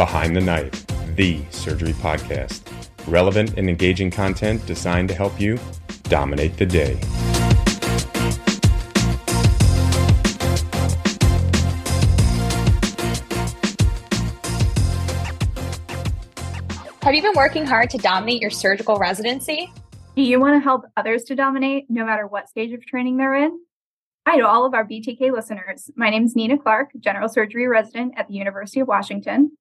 Behind the Knife, the surgery podcast. Relevant and engaging content designed to help you dominate the day. Have you been working hard to dominate your surgical residency? Do you want to help others to dominate no matter what stage of training they're in? Hi to all of our BTK listeners. My name is Nina Clark, general surgery resident at the University of Washington.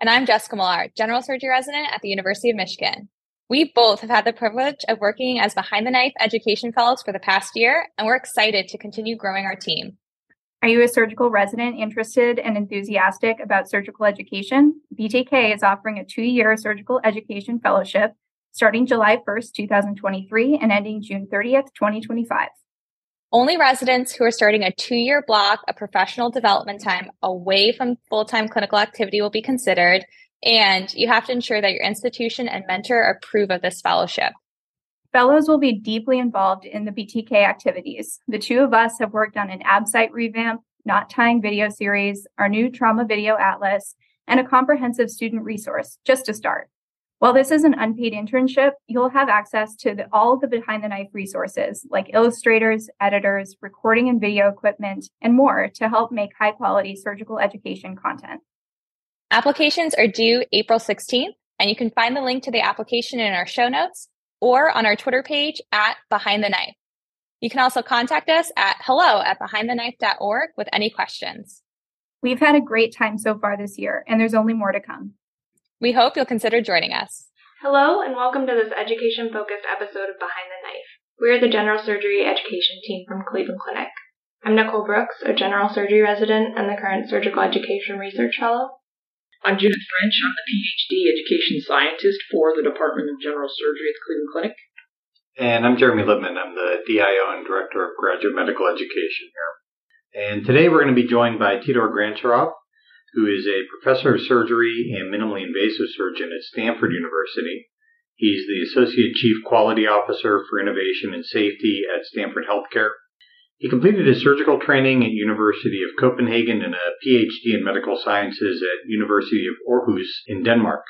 And I'm Jessica Millar, general surgery resident at the University of Michigan. We both have had the privilege of working as behind the knife education fellows for the past year, and we're excited to continue growing our team. Are you a surgical resident interested and enthusiastic about surgical education? BTK is offering a two year surgical education fellowship starting July 1st, 2023, and ending June 30th, 2025. Only residents who are starting a two year block of professional development time away from full time clinical activity will be considered. And you have to ensure that your institution and mentor approve of this fellowship. Fellows will be deeply involved in the BTK activities. The two of us have worked on an ABSITE revamp, knot Tying video series, our new trauma video atlas, and a comprehensive student resource, just to start. While this is an unpaid internship, you'll have access to the, all the behind the knife resources like illustrators, editors, recording and video equipment, and more to help make high quality surgical education content. Applications are due April 16th, and you can find the link to the application in our show notes or on our Twitter page at Behind the Knife. You can also contact us at hello at behindtheknife.org with any questions. We've had a great time so far this year, and there's only more to come. We hope you'll consider joining us. Hello, and welcome to this education focused episode of Behind the Knife. We're the general surgery education team from Cleveland Clinic. I'm Nicole Brooks, a general surgery resident and the current surgical education research fellow. I'm Judith French. I'm the PhD education scientist for the Department of General Surgery at the Cleveland Clinic. And I'm Jeremy Lipman. I'm the DIO and Director of Graduate Medical Education here. And today we're going to be joined by Teodor Grantcharov, who is a professor of surgery and minimally invasive surgeon at Stanford University. He's the Associate Chief Quality Officer for Innovation and Safety at Stanford Healthcare. He completed his surgical training at University of Copenhagen and a PhD in medical sciences at University of Aarhus in Denmark.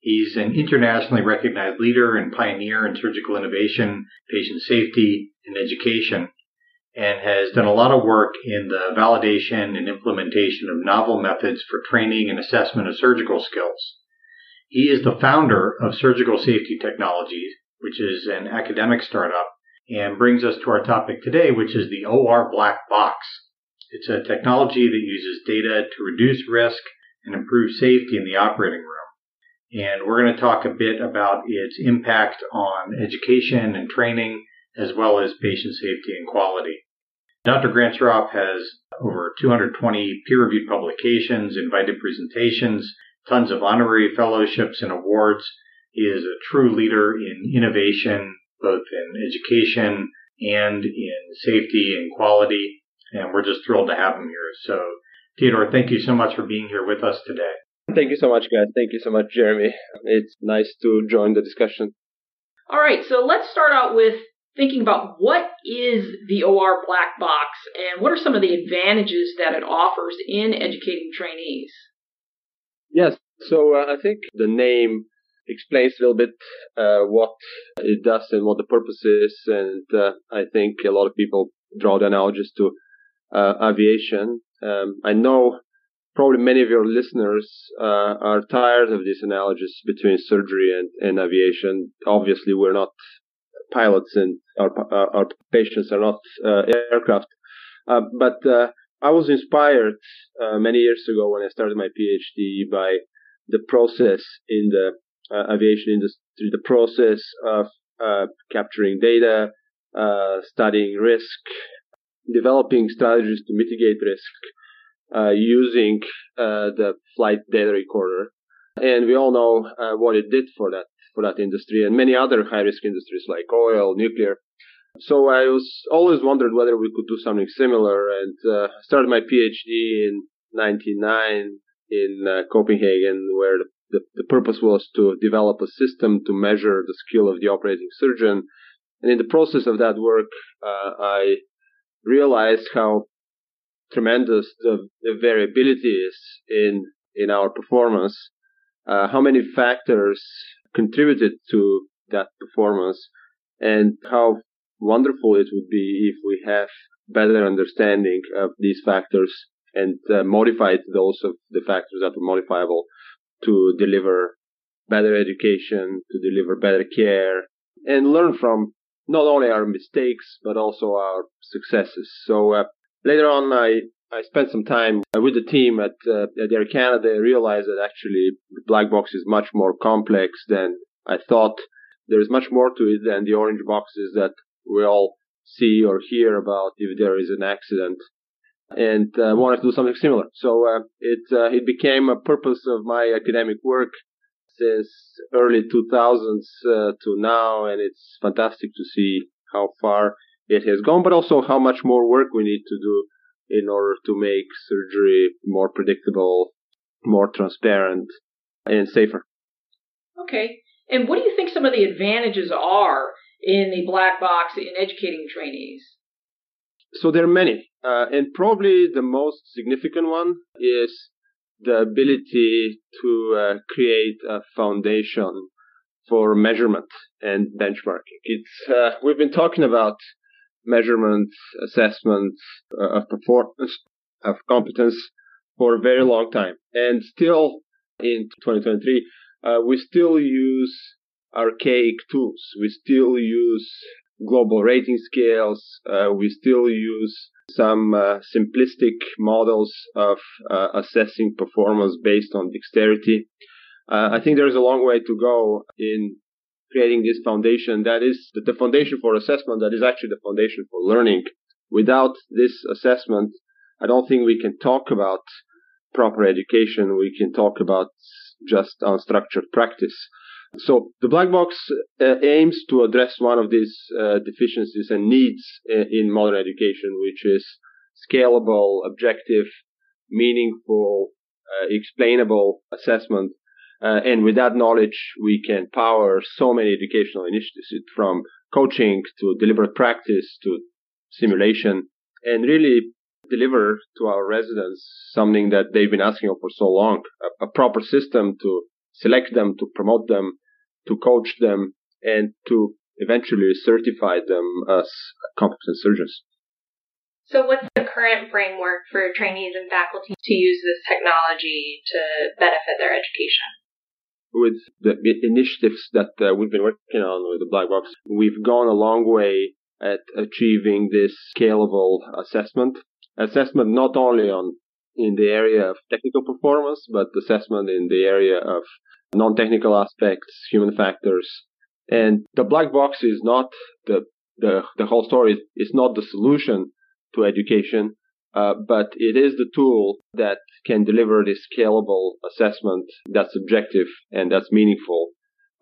He's an internationally recognized leader and pioneer in surgical innovation, patient safety, and education, and has done a lot of work in the validation and implementation of novel methods for training and assessment of surgical skills. He is the founder of Surgical Safety Technologies, which is an academic startup and brings us to our topic today, which is the OR black box. It's a technology that uses data to reduce risk and improve safety in the operating room. And we're going to talk a bit about its impact on education and training, as well as patient safety and quality. Dr. Grantcharov has over 220 peer reviewed publications, invited presentations, tons of honorary fellowships and awards. He is a true leader in innovation both in education and in safety and quality. And we're just thrilled to have him here. So, Teodor, thank you so much for being here with us today. Thank you so much, guys. Thank you so much, Jeremy. It's nice to join the discussion. All right, so let's start out with thinking about what is the OR black box and what are some of the advantages that it offers in educating trainees? Yes, so uh, I think the name explains a little bit uh, what it does and what the purpose is. And uh, I think a lot of people draw the analogies to uh, aviation. Um, I know probably many of your listeners uh, are tired of these analogies between surgery and, and aviation. Obviously, we're not pilots and our, our, our patients are not uh, aircraft. Uh, but I was inspired many years ago when I started my PhD by the process in the uh, aviation industry, the process of uh, capturing data, uh, studying risk, developing strategies to mitigate risk uh, using uh, the flight data recorder. And we all know uh, what it did for that for that industry and many other high risk industries like oil, nuclear. So I was always wondered whether we could do something similar, and uh, started my PhD in '99 in uh, Copenhagen, where the, the purpose was to develop a system to measure the skill of the operating surgeon. And in the process of that work, uh, I realized how tremendous the, the, variability is in in our performance. Uh, how many factors contributed to that performance, and how wonderful it would be if we have better understanding of these factors and uh, modified those of the factors that are modifiable to deliver better education, to deliver better care, and learn from not only our mistakes but also our successes. So uh, later on, I I spent some time with the team at, uh, at Air Canada. I realized that actually the black box is much more complex than I thought. There is much more to it than the orange boxes that we all see or hear about if there is an accident and uh, wanted to do something similar. So uh, it uh, it became a purpose of my academic work since early 2000s uh, to now, and it's fantastic to see how far it has gone, but also how much more work we need to do in order to make surgery more predictable, more transparent, and safer. Okay. And what do you think some of the advantages are in the black box in educating trainees? So there are many. Uh, and probably the most significant one is the ability to uh, create a foundation for measurement and benchmarking. It's uh, we've been talking about measurement, assessments uh, of performance, of competence for a very long time, and still in 2023, uh, we still use archaic tools. We still use global rating scales. Uh, we still use some uh, simplistic models of uh, assessing performance based on dexterity. Uh, I think there's a long way to go in creating this foundation that is the foundation for assessment that is actually the foundation for learning. Without this assessment, I don't think we can talk about proper education. We can talk about just unstructured practice. So the black box uh, aims to address one of these uh, deficiencies and needs uh, in modern education, which is scalable, objective, meaningful, uh, explainable assessment. Uh, and with that knowledge, we can power so many educational initiatives from coaching to deliberate practice to simulation and really deliver to our residents something that they've been asking for so long, a, a proper system to select them, to promote them, to coach them, and to eventually certify them as competent surgeons. So, what's the current framework for trainees and faculty to use this technology to benefit their education? With the initiatives that uh, we've been working on with the black box, we've gone a long way at achieving this scalable assessment. Assessment not only on in the area of technical performance, but assessment in the area of non-technical aspects, human factors. And the black box is not the, the, the whole story is not the solution to education, uh, but it is the tool that can deliver this scalable assessment that's objective and that's meaningful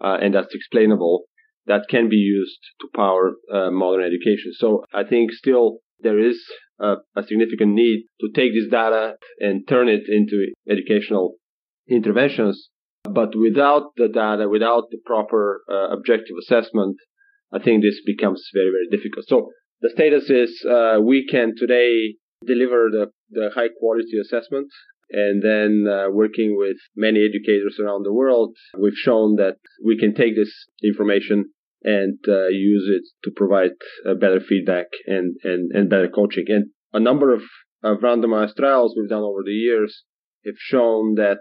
uh, and that's explainable that can be used to power uh, modern education. So I think still there is a, a, significant need to take this data and turn it into educational interventions. But without the data, without the proper uh, objective assessment, I think this becomes very, very difficult. So the status is uh, we can today deliver the, the high quality assessment and then uh, working with many educators around the world, we've shown that we can take this information and uh, use it to provide uh, better feedback and, and, and better coaching. And a number of, of randomized trials we've done over the years have shown that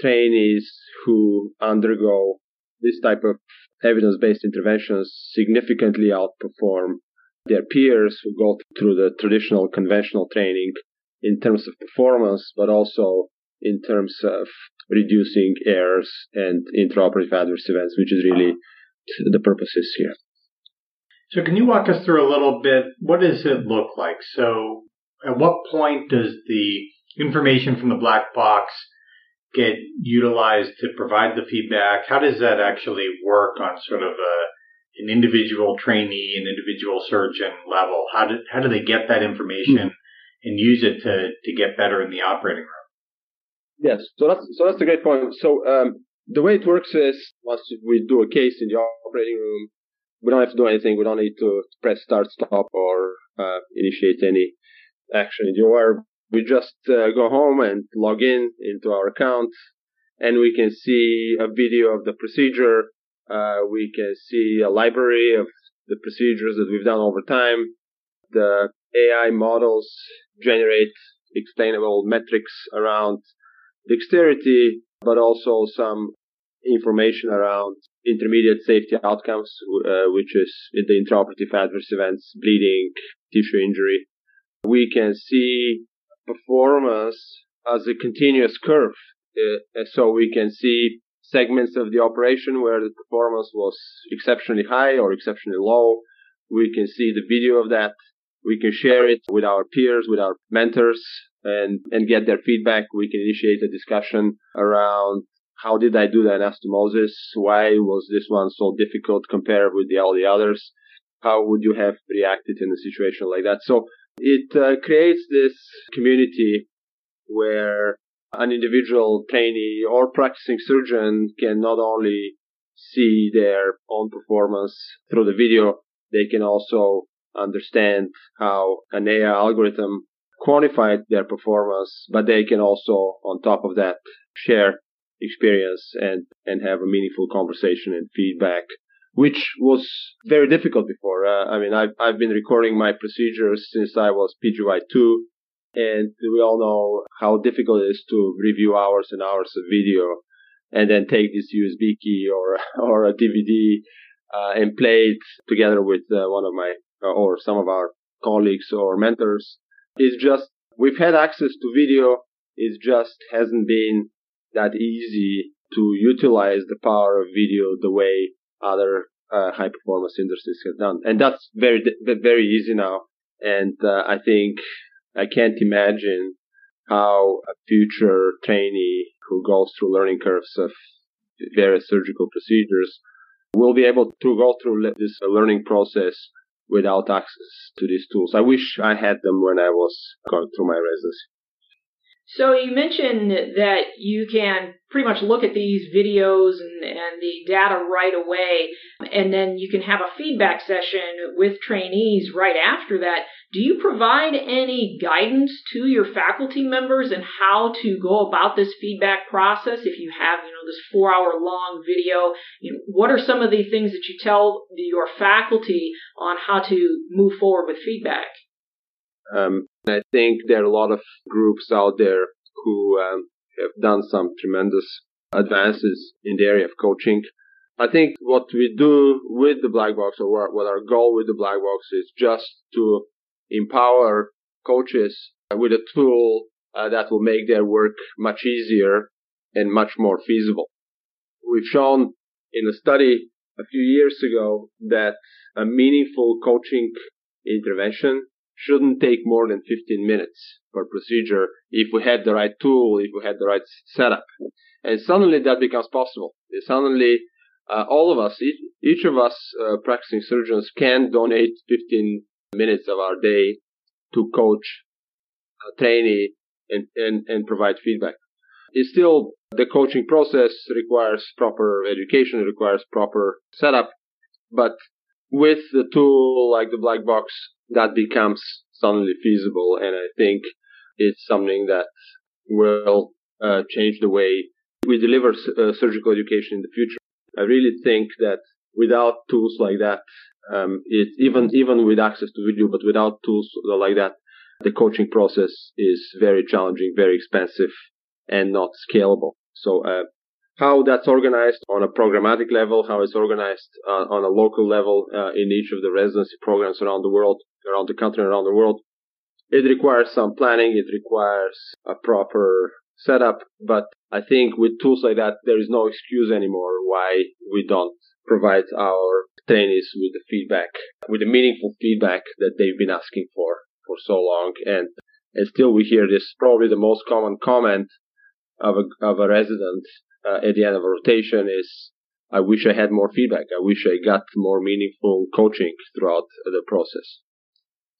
trainees who undergo this type of evidence-based interventions significantly outperform their peers who go through the traditional conventional training in terms of performance, but also in terms of reducing errors and intraoperative adverse events, which is really the purposes here. So, can you walk us through a little bit? What does it look like? So, at what point does the information from the black box get utilized to provide the feedback? How does that actually work on sort of a an individual trainee, an individual surgeon level? How do how do they get that information mm-hmm. and use it to to get better in the operating room? Yes, so that's so that's a great point. So um, the way it works is once we do a case in the operating room, we don't have to do anything. We don't need to press start, stop, or uh, initiate any action in the OR. We just uh, go home and log in into our account, and we can see a video of the procedure uh, we can see a library of the procedures that we've done over time. The AI models generate explainable metrics around dexterity, but also some information around intermediate safety outcomes, uh, which is the intraoperative adverse events, bleeding, tissue injury. We can see performance as a continuous curve. Uh, so we can see segments of the operation where the performance was exceptionally high or exceptionally low. We can see the video of that. We can share it with our peers, with our mentors, and, and get their feedback. We can initiate a discussion around how did I do the anastomosis? Why was this one so difficult compared with the, all the others? How would you have reacted in a situation like that? So it uh, creates this community where an individual trainee or practicing surgeon can not only see their own performance through the video, they can also understand how an AI algorithm quantified their performance, but they can also, on top of that, share experience and, and have a meaningful conversation and feedback, which was very difficult before. Uh, I mean, I've, I've been recording my procedures since I was PGY2 and we all know how difficult it is to review hours and hours of video and then take this USB key or, or a DVD uh, and play it together with uh, one of my uh, or some of our colleagues or mentors. It's just, we've had access to video. It just hasn't been that easy to utilize the power of video the way other uh, high performance industries have done. And that's very, very easy now. And uh, I think I can't imagine how a future trainee who goes through learning curves of various surgical procedures will be able to go through this learning process without access to these tools. I wish I had them when I was going through my residency. So you mentioned that you can pretty much look at these videos and, and the data right away, and then you can have a feedback session with trainees right after that. Do you provide any guidance to your faculty members and how to go about this feedback process? If you have, you know, this four hour long video, you know, what are some of the things that you tell your faculty on how to move forward with feedback? Um, I think there are a lot of groups out there who um, have done some tremendous advances in the area of coaching. I think what we do with the black box or what our goal with the black box is just to empower coaches with a tool uh, that will make their work much easier and much more feasible. We've shown in a study a few years ago that a meaningful coaching intervention shouldn't take more than 15 minutes per procedure if we had the right tool, if we had the right setup. And suddenly that becomes possible. Suddenly, uh, all of us, each, each of us uh, practicing surgeons can donate 15 minutes of our day to coach a trainee and, and, and provide feedback. It's still the coaching process requires proper education, requires proper setup, but with the tool like the black box, that becomes suddenly feasible. And I think it's something that will uh, change the way we deliver uh, surgical education in the future. I really think that without tools like that, um, it even even with access to video, but without tools like that, the coaching process is very challenging, very expensive, and not scalable. So uh, how that's organized on a programmatic level, how it's organized uh, on a local level uh, in each of the residency programs around the world, around the country, around the world. It requires some planning. It requires a proper setup. But I think with tools like that, there is no excuse anymore why we don't provide our trainees with the feedback, with the meaningful feedback that they've been asking for for so long. And, and still we hear this probably the most common comment of a, of a resident uh, at the end of a rotation is, I wish I had more feedback. I wish I got more meaningful coaching throughout the process.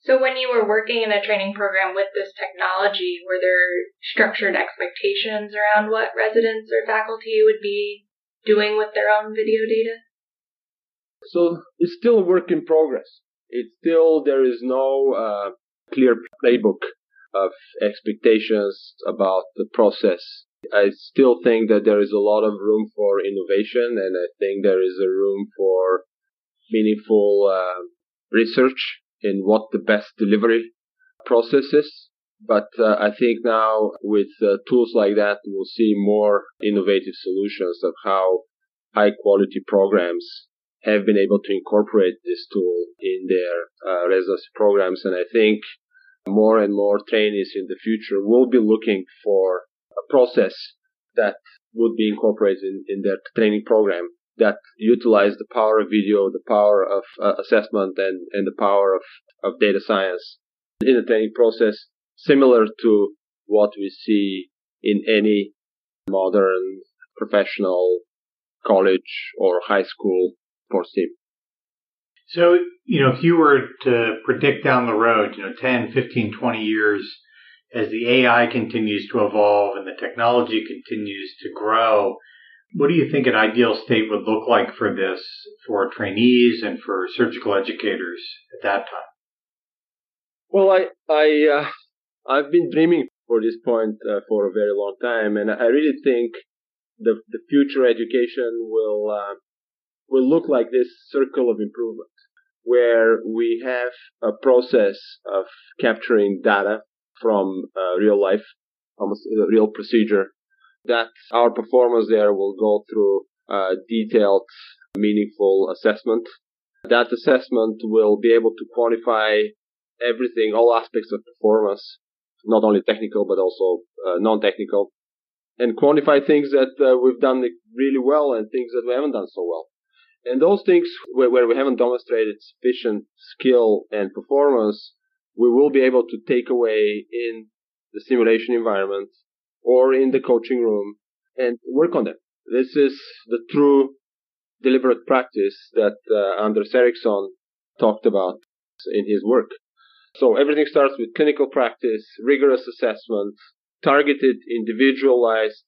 So when you were working in a training program with this technology, were there structured expectations around what residents or faculty would be doing with their own video data? So it's still a work in progress. It's still, there is no uh, clear playbook of expectations about the process. I still think that there is a lot of room for innovation and I think there is a room for meaningful uh, research in what the best delivery process is. But uh, I think now with uh, tools like that, we'll see more innovative solutions of how high quality programs have been able to incorporate this tool in their uh, residency programs. And I think more and more trainees in the future will be looking for process that would be incorporated in, in their training program that utilize the power of video, the power of uh, assessment, and, and the power of, of data science in the training process, similar to what we see in any modern professional college or high school sports team. So, you know, if you were to predict down the road, you know, 10, 15, 20 years, as the AI continues to evolve and the technology continues to grow, what do you think an ideal state would look like for this, for trainees and for surgical educators at that time? Well, I, I, uh, I've been dreaming for this point uh, for a very long time, and I really think the the future education will uh, will look like this circle of improvement, where we have a process of capturing data from uh, real life, almost a real procedure, that our performers there will go through a detailed, meaningful assessment. That assessment will be able to quantify everything, all aspects of performance, not only technical but also uh, non-technical, and quantify things that uh, we've done really well and things that we haven't done so well. And those things where, where we haven't demonstrated sufficient skill and performance, we will be able to take away in the simulation environment or in the coaching room and work on them. This is the true deliberate practice that uh, Anders Ericsson talked about in his work. So everything starts with clinical practice, rigorous assessment, targeted, individualized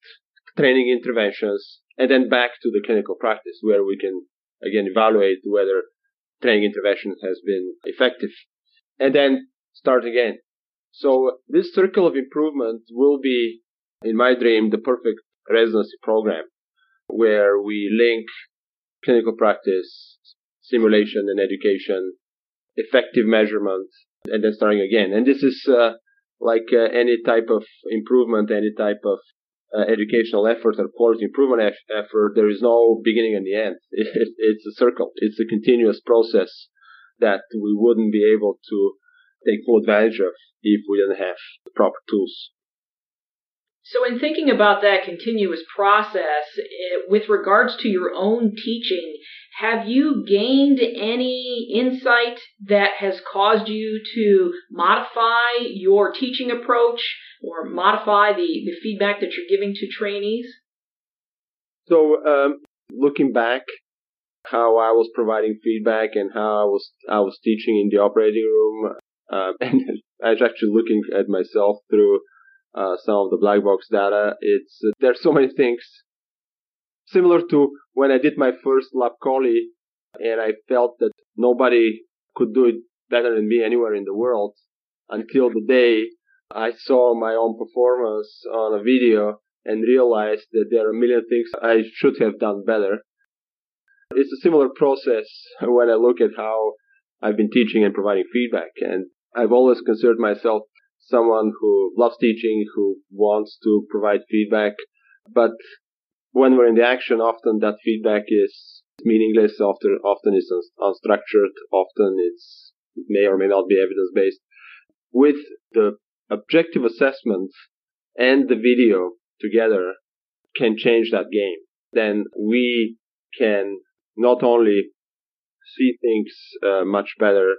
training interventions, and then back to the clinical practice where we can again evaluate whether training intervention has been effective. And then start again. So this circle of improvement will be, in my dream, the perfect residency program where we link clinical practice, simulation and education, effective measurement, and then starting again. And this is uh, like uh, any type of improvement, any type of uh, educational effort or quality improvement effort, there is no beginning and the end. It, it, it's a circle. It's a continuous process that we wouldn't be able to take full advantage of if we didn't have the proper tools. So, in thinking about that continuous process, with regards to your own teaching, have you gained any insight that has caused you to modify your teaching approach or modify the, the feedback that you're giving to trainees? So, um, looking back, how I was providing feedback and how I was I was teaching in the operating room, uh, and I was actually looking at myself through uh, some of the black box data. It's uh, there's so many things similar to when I did my first lap chole, and I felt that nobody could do it better than me anywhere in the world until the day I saw my own performance on a video and realized that there are a million things I should have done better. It's a similar process when I look at how I've been teaching and providing feedback. And I've always considered myself someone who loves teaching, who wants to provide feedback. But when we're in the action, often that feedback is meaningless. Often, often it's unstructured. Often it's it may or may not be evidence based. With the objective assessment and the video together can change that game. Then we can not only see things uh, much better.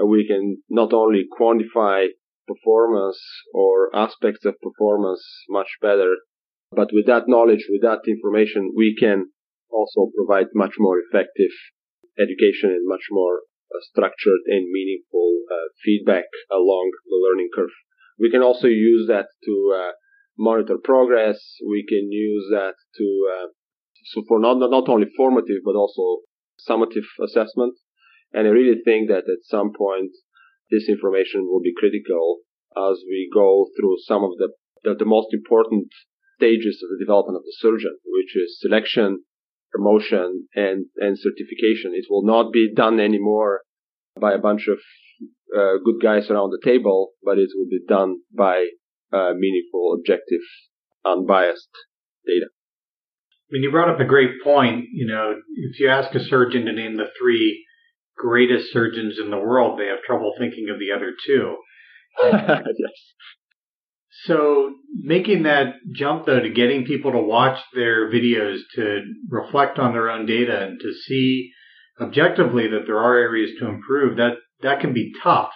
Uh, we can not only quantify performance or aspects of performance much better, but with that knowledge, with that information, we can also provide much more effective education and much more uh, structured and meaningful uh, feedback along the learning curve. We can also use that to uh, monitor progress. We can use that to uh, so for not not only formative but also summative assessment. And I really think that at some point this information will be critical as we go through some of the the, the most important stages of the development of the surgeon, which is selection, promotion, and and certification. It will not be done anymore by a bunch of uh, good guys around the table, but it will be done by uh, meaningful, objective, unbiased data. I mean, you brought up a great point. You know, if you ask a surgeon to name the three greatest surgeons in the world, they have trouble thinking of the other two. yes. So making that jump though to getting people to watch their videos, to reflect on their own data and to see objectively that there are areas to improve, that, that can be tough.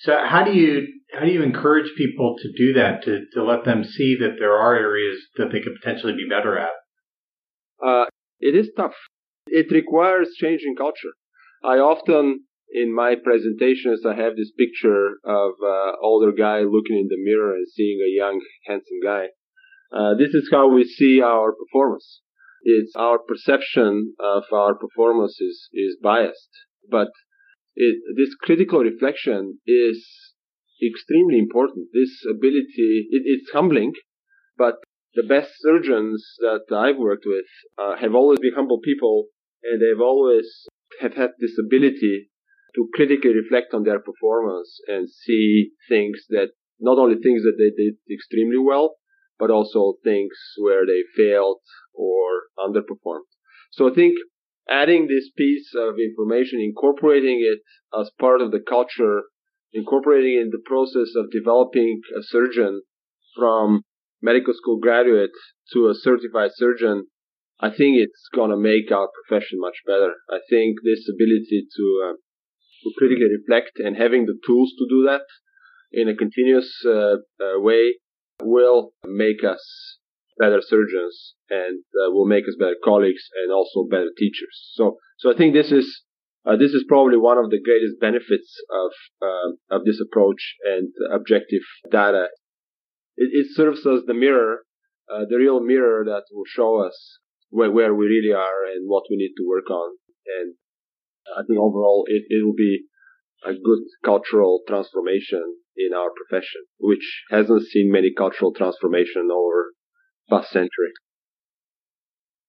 So how do you, how do you encourage people to do that, to, to let them see that there are areas that they could potentially be better at? Uh, it is tough. It requires changing culture. I often, in my presentations, I have this picture of uh, older guy looking in the mirror and seeing a young, handsome guy. Uh, this is how we see our performance. It's our perception of our performance is, is biased, but it, this critical reflection is extremely important. This ability, it, it's humbling, but the best surgeons that I've worked with uh, have always been humble people, and they've always have had this ability to critically reflect on their performance and see things that not only things that they did extremely well, but also things where they failed or underperformed. So I think adding this piece of information, incorporating it as part of the culture, incorporating it in the process of developing a surgeon from medical school graduate to a certified surgeon, I think it's to make our profession much better. I think this ability to, uh, to critically reflect and having the tools to do that in a continuous uh, uh, way will make us better surgeons and uh, will make us better colleagues and also better teachers. So, so I think this is uh, this is probably one of the greatest benefits of uh, of this approach and objective data it, it serves as the mirror, the real mirror that will show us where, where we really are and what we need to work on. And I think overall it, it will be a good cultural transformation in our profession, which hasn't seen many cultural transformation over past century.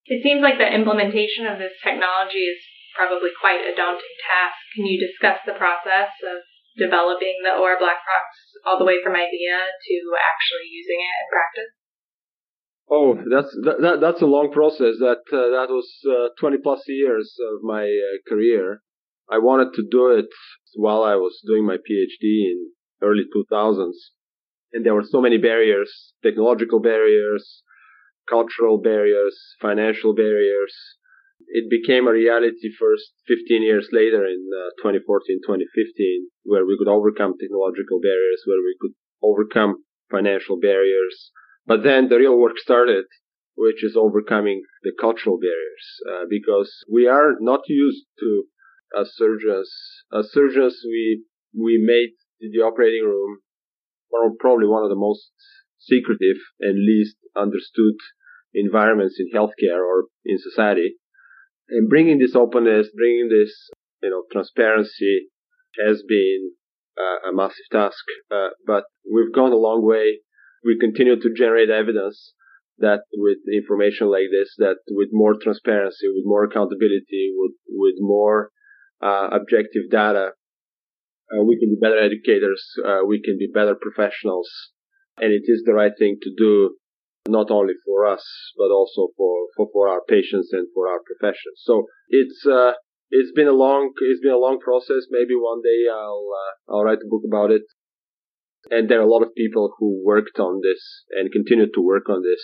It seems like the implementation of this technology is probably quite a daunting task. Can you discuss the process of developing the OR Black Box all the way from idea to actually using it in practice? Oh, that's that, that's a long process. That uh, that was uh, 20 plus years of my uh, career. I wanted to do it while I was doing my PhD in early 2000s, and there were so many barriers: technological barriers, cultural barriers, financial barriers, it became a reality first 15 years later in uh, 2014, 2015, where we could overcome technological barriers, where we could overcome financial barriers. But then the real work started, which is overcoming the cultural barriers, uh, because we are not used to, as surgeons, as surgeons, we, we made the operating room probably one of the most secretive and least understood environments in healthcare or in society and bringing this openness, bringing this, you know, transparency has been uh, a massive task. Uh, but we've gone a long way. We continue to generate evidence that with information like this, that with more transparency, with more accountability, with, with more uh, objective data, uh, we can be better educators, uh, we can be better professionals, and it is the right thing to do not only for us, but also for, for, for our patients and for our profession. So it's, uh, it's been a long, it's been a long process. Maybe one day I'll, uh, I'll write a book about it. And there are a lot of people who worked on this and continue to work on this,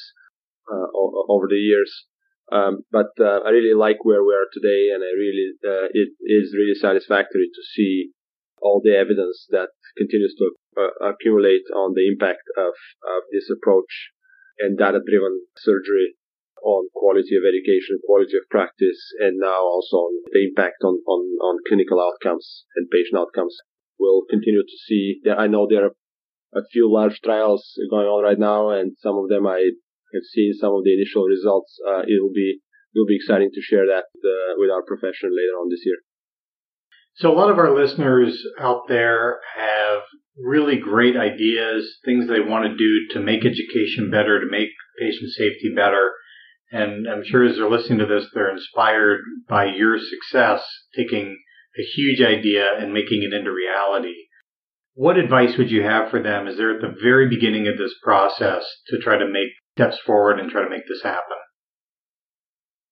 uh, over the years. Um, but uh, I really like where we are today, and I really uh, it is really satisfactory to see all the evidence that continues to uh, accumulate on the impact of, of this approach and data-driven surgery on quality of education, quality of practice, and now also on the impact on, on, on clinical outcomes and patient outcomes. We'll continue to see that I know there are a few large trials going on right now, and some of them I have seen some of the initial results. Uh, it will be will be exciting to share that uh, with our profession later on this year. So a lot of our listeners out there have really great ideas, things they want to do to make education better, to make patient safety better. And I'm sure as they're listening to this, they're inspired by your success, taking a huge idea and making it into reality. What advice would you have for them as they're at the very beginning of this process to try to make steps forward and try to make this happen?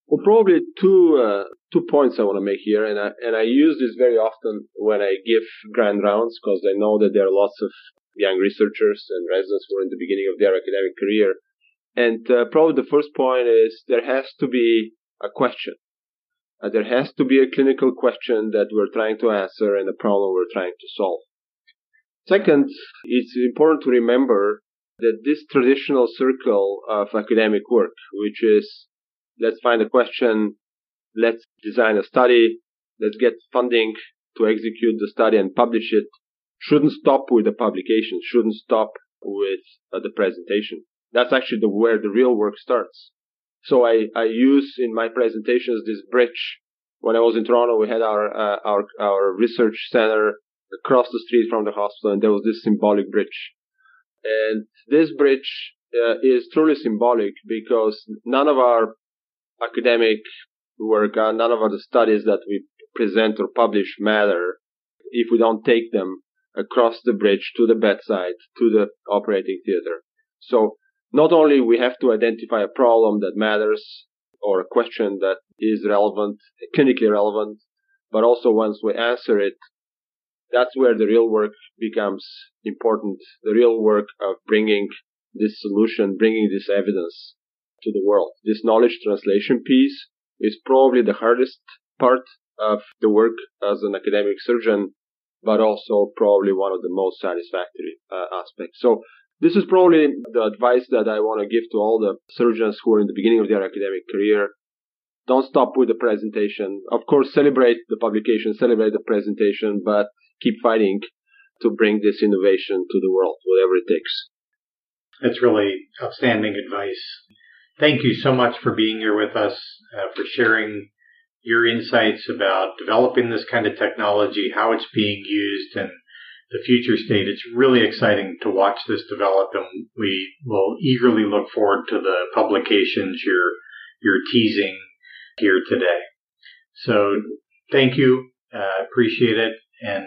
Well, probably two uh, two points I want to make here, and I and I use this very often when I give grand rounds because I know that there are lots of young researchers and residents who are in the beginning of their academic career. And uh, probably the first point is there has to be a question. Uh, there has to be a clinical question that we're trying to answer and a problem we're trying to solve. Second, it's important to remember that this traditional circle of academic work, which is let's find a question, let's design a study, let's get funding to execute the study and publish it, shouldn't stop with the publication, shouldn't stop with uh, the presentation. That's actually the, where the real work starts. So I, I use in my presentations this bridge. When I was in Toronto, we had our, uh, our, our research center across the street from the hospital, and there was this symbolic bridge. And this bridge uh, is truly symbolic because none of our academic work, uh, none of our studies that we present or publish matter if we don't take them across the bridge to the bedside, to the operating theater. So not only we have to identify a problem that matters or a question that is relevant, clinically relevant, but also once we answer it, that's where the real work becomes important. The real work of bringing this solution, bringing this evidence to the world. This knowledge translation piece is probably the hardest part of the work as an academic surgeon, but also probably one of the most satisfactory uh, aspects. So this is probably the advice that I want to give to all the surgeons who are in the beginning of their academic career. Don't stop with the presentation. Of course, celebrate the publication, celebrate the presentation, but keep fighting to bring this innovation to the world, whatever it takes. That's really outstanding advice. Thank you so much for being here with us, uh, for sharing your insights about developing this kind of technology, how it's being used, and the future state. It's really exciting to watch this develop, and we will eagerly look forward to the publications you're you're teasing here today. So, thank you, uh, appreciate it, and